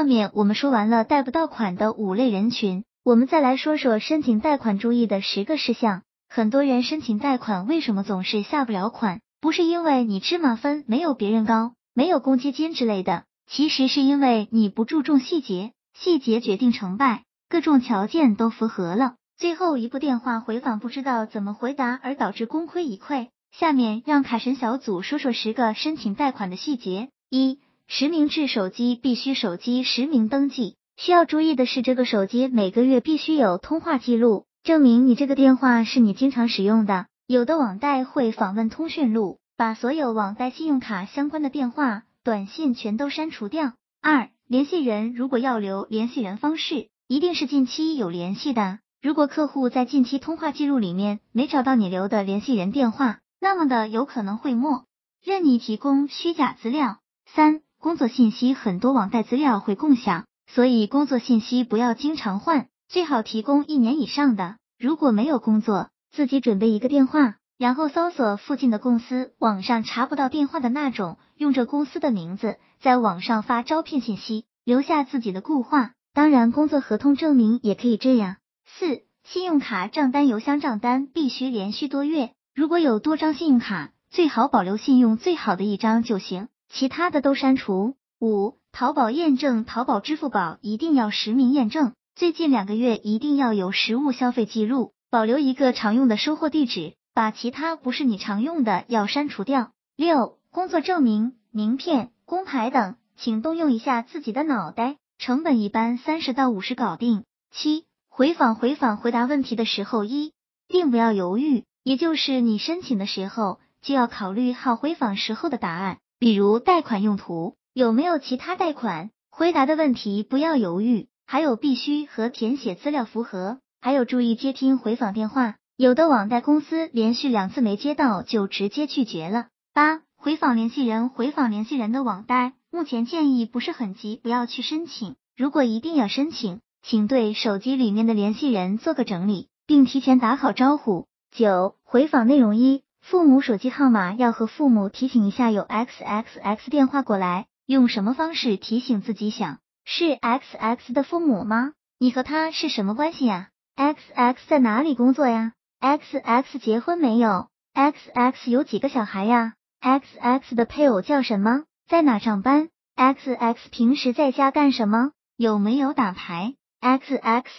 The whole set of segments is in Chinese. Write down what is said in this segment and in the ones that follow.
下面我们说完了贷不到款的五类人群，我们再来说说申请贷款注意的十个事项。很多人申请贷款为什么总是下不了款？不是因为你芝麻分没有别人高，没有公积金之类的，其实是因为你不注重细节，细节决定成败，各种条件都符合了，最后一步电话回访不知道怎么回答而导致功亏一篑。下面让卡神小组说说十个申请贷款的细节。一、实名制手机必须手机实名登记，需要注意的是，这个手机每个月必须有通话记录。证明你这个电话是你经常使用的。有的网贷会访问通讯录，把所有网贷信用卡相关的电话、短信全都删除掉。二、联系人如果要留联系人方式，一定是近期有联系的。如果客户在近期通话记录里面没找到你留的联系人电话，那么的有可能会默认你提供虚假资料。三、工作信息很多网贷资料会共享，所以工作信息不要经常换。最好提供一年以上的。如果没有工作，自己准备一个电话，然后搜索附近的公司，网上查不到电话的那种，用这公司的名字在网上发招聘信息，留下自己的固话。当然，工作合同证明也可以这样。四、信用卡账单、邮箱账单必须连续多月。如果有多张信用卡，最好保留信用最好的一张就行，其他的都删除。五、淘宝验证，淘宝、支付宝一定要实名验证。最近两个月一定要有实物消费记录，保留一个常用的收货地址，把其他不是你常用的要删除掉。六、工作证明、名片、工牌等，请动用一下自己的脑袋，成本一般三十到五十搞定。七、回访回访回答问题的时候，一定不要犹豫，也就是你申请的时候就要考虑好回访时候的答案，比如贷款用途有没有其他贷款，回答的问题不要犹豫。还有必须和填写资料符合，还有注意接听回访电话，有的网贷公司连续两次没接到就直接拒绝了。八、回访联系人，回访联系人的网贷，目前建议不是很急，不要去申请。如果一定要申请，请对手机里面的联系人做个整理，并提前打好招呼。九、回访内容一，父母手机号码要和父母提醒一下有 X X X 电话过来，用什么方式提醒自己想。是 X X 的父母吗？你和他是什么关系呀？X X 在哪里工作呀？X X 结婚没有？X X 有几个小孩呀？X X 的配偶叫什么？在哪上班？X X 平时在家干什么？有没有打牌？X X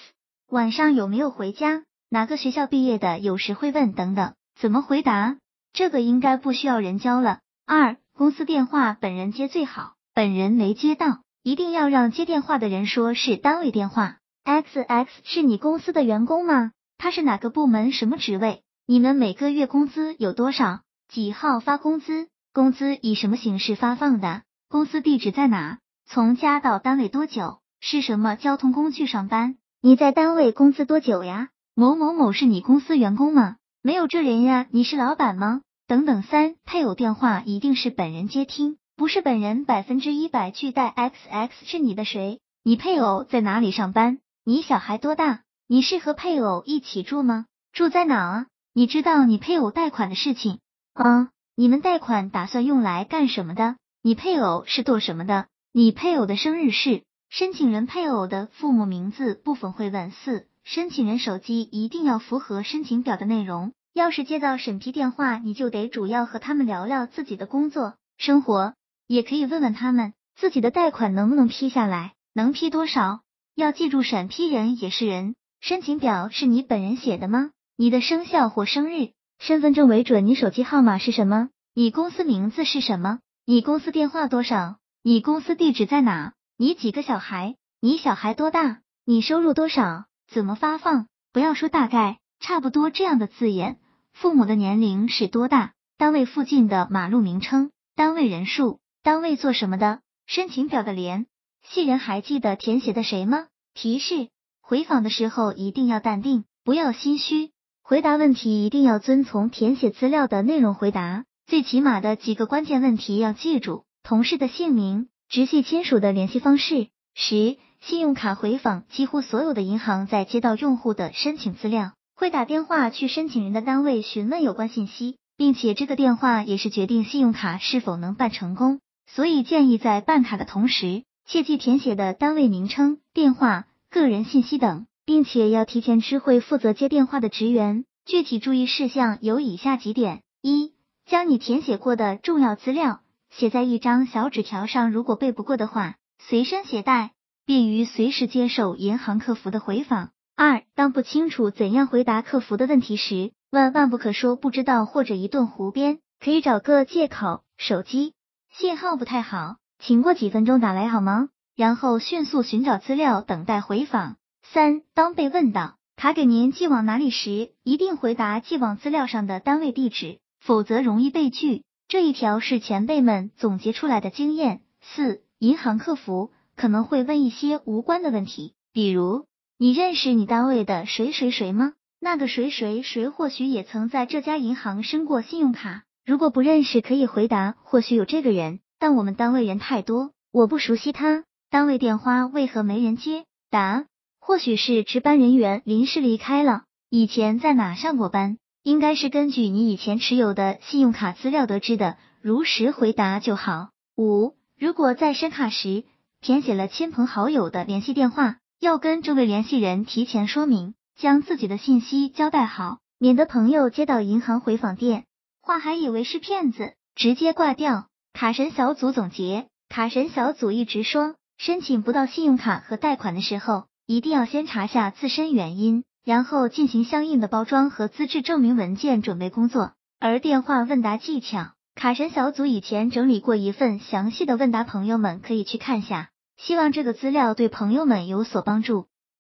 晚上有没有回家？哪个学校毕业的？有时会问等等，怎么回答？这个应该不需要人教了。二，公司电话本人接最好，本人没接到。一定要让接电话的人说是单位电话。X X 是你公司的员工吗？他是哪个部门？什么职位？你们每个月工资有多少？几号发工资？工资以什么形式发放的？公司地址在哪？从家到单位多久？是什么交通工具上班？你在单位工资多久呀？某某某是你公司员工吗？没有这人呀？你是老板吗？等等。三配偶电话一定是本人接听。不是本人百分之一百拒贷，X X 是你的谁？你配偶在哪里上班？你小孩多大？你是和配偶一起住吗？住在哪啊？你知道你配偶贷款的事情？啊，你们贷款打算用来干什么的？你配偶是做什么的？你配偶的生日是？申请人配偶的父母名字部分会问。四，申请人手机一定要符合申请表的内容。要是接到审批电话，你就得主要和他们聊聊自己的工作生活。也可以问问他们自己的贷款能不能批下来，能批多少？要记住，审批人也是人。申请表是你本人写的吗？你的生肖或生日、身份证为准。你手机号码是什么？你公司名字是什么？你公司电话多少？你公司地址在哪？你几个小孩？你小孩多大？你收入多少？怎么发放？不要说大概，差不多这样的字眼。父母的年龄是多大？单位附近的马路名称？单位人数？单位做什么的？申请表的联系人还记得填写的谁吗？提示：回访的时候一定要淡定，不要心虚。回答问题一定要遵从填写资料的内容回答，最起码的几个关键问题要记住：同事的姓名、直系亲属的联系方式。十、信用卡回访，几乎所有的银行在接到用户的申请资料，会打电话去申请人的单位询问有关信息，并且这个电话也是决定信用卡是否能办成功。所以建议在办卡的同时，切记填写的单位名称、电话、个人信息等，并且要提前知会负责接电话的职员。具体注意事项有以下几点：一、将你填写过的重要资料写在一张小纸条上，如果背不过的话，随身携带，便于随时接受银行客服的回访。二、当不清楚怎样回答客服的问题时，万万不可说不知道或者一顿胡编，可以找个借口，手机信号不太好，请过几分钟打来好吗？然后迅速寻找资料，等待回访。三、当被问到卡给您寄往哪里时，一定回答寄往资料上的单位地址，否则容易被拒。这一条是前辈们总结出来的经验。四、银行客服可能会问一些无关的问题，比如你认识你单位的谁谁谁吗？那个谁谁谁或许也曾在这家银行申过信用卡。如果不认识，可以回答或许有这个人，但我们单位人太多，我不熟悉他。单位电话为何没人接？答：或许是值班人员临时离开了。以前在哪上过班？应该是根据你以前持有的信用卡资料得知的，如实回答就好。五，如果在申卡时填写了亲朋好友的联系电话，要跟这位联系人提前说明。将自己的信息交代好，免得朋友接到银行回访电话还以为是骗子，直接挂掉。卡神小组总结：卡神小组一直说，申请不到信用卡和贷款的时候，一定要先查下自身原因，然后进行相应的包装和资质证明文件准备工作。而电话问答技巧，卡神小组以前整理过一份详细的问答，朋友们可以去看下。希望这个资料对朋友们有所帮助。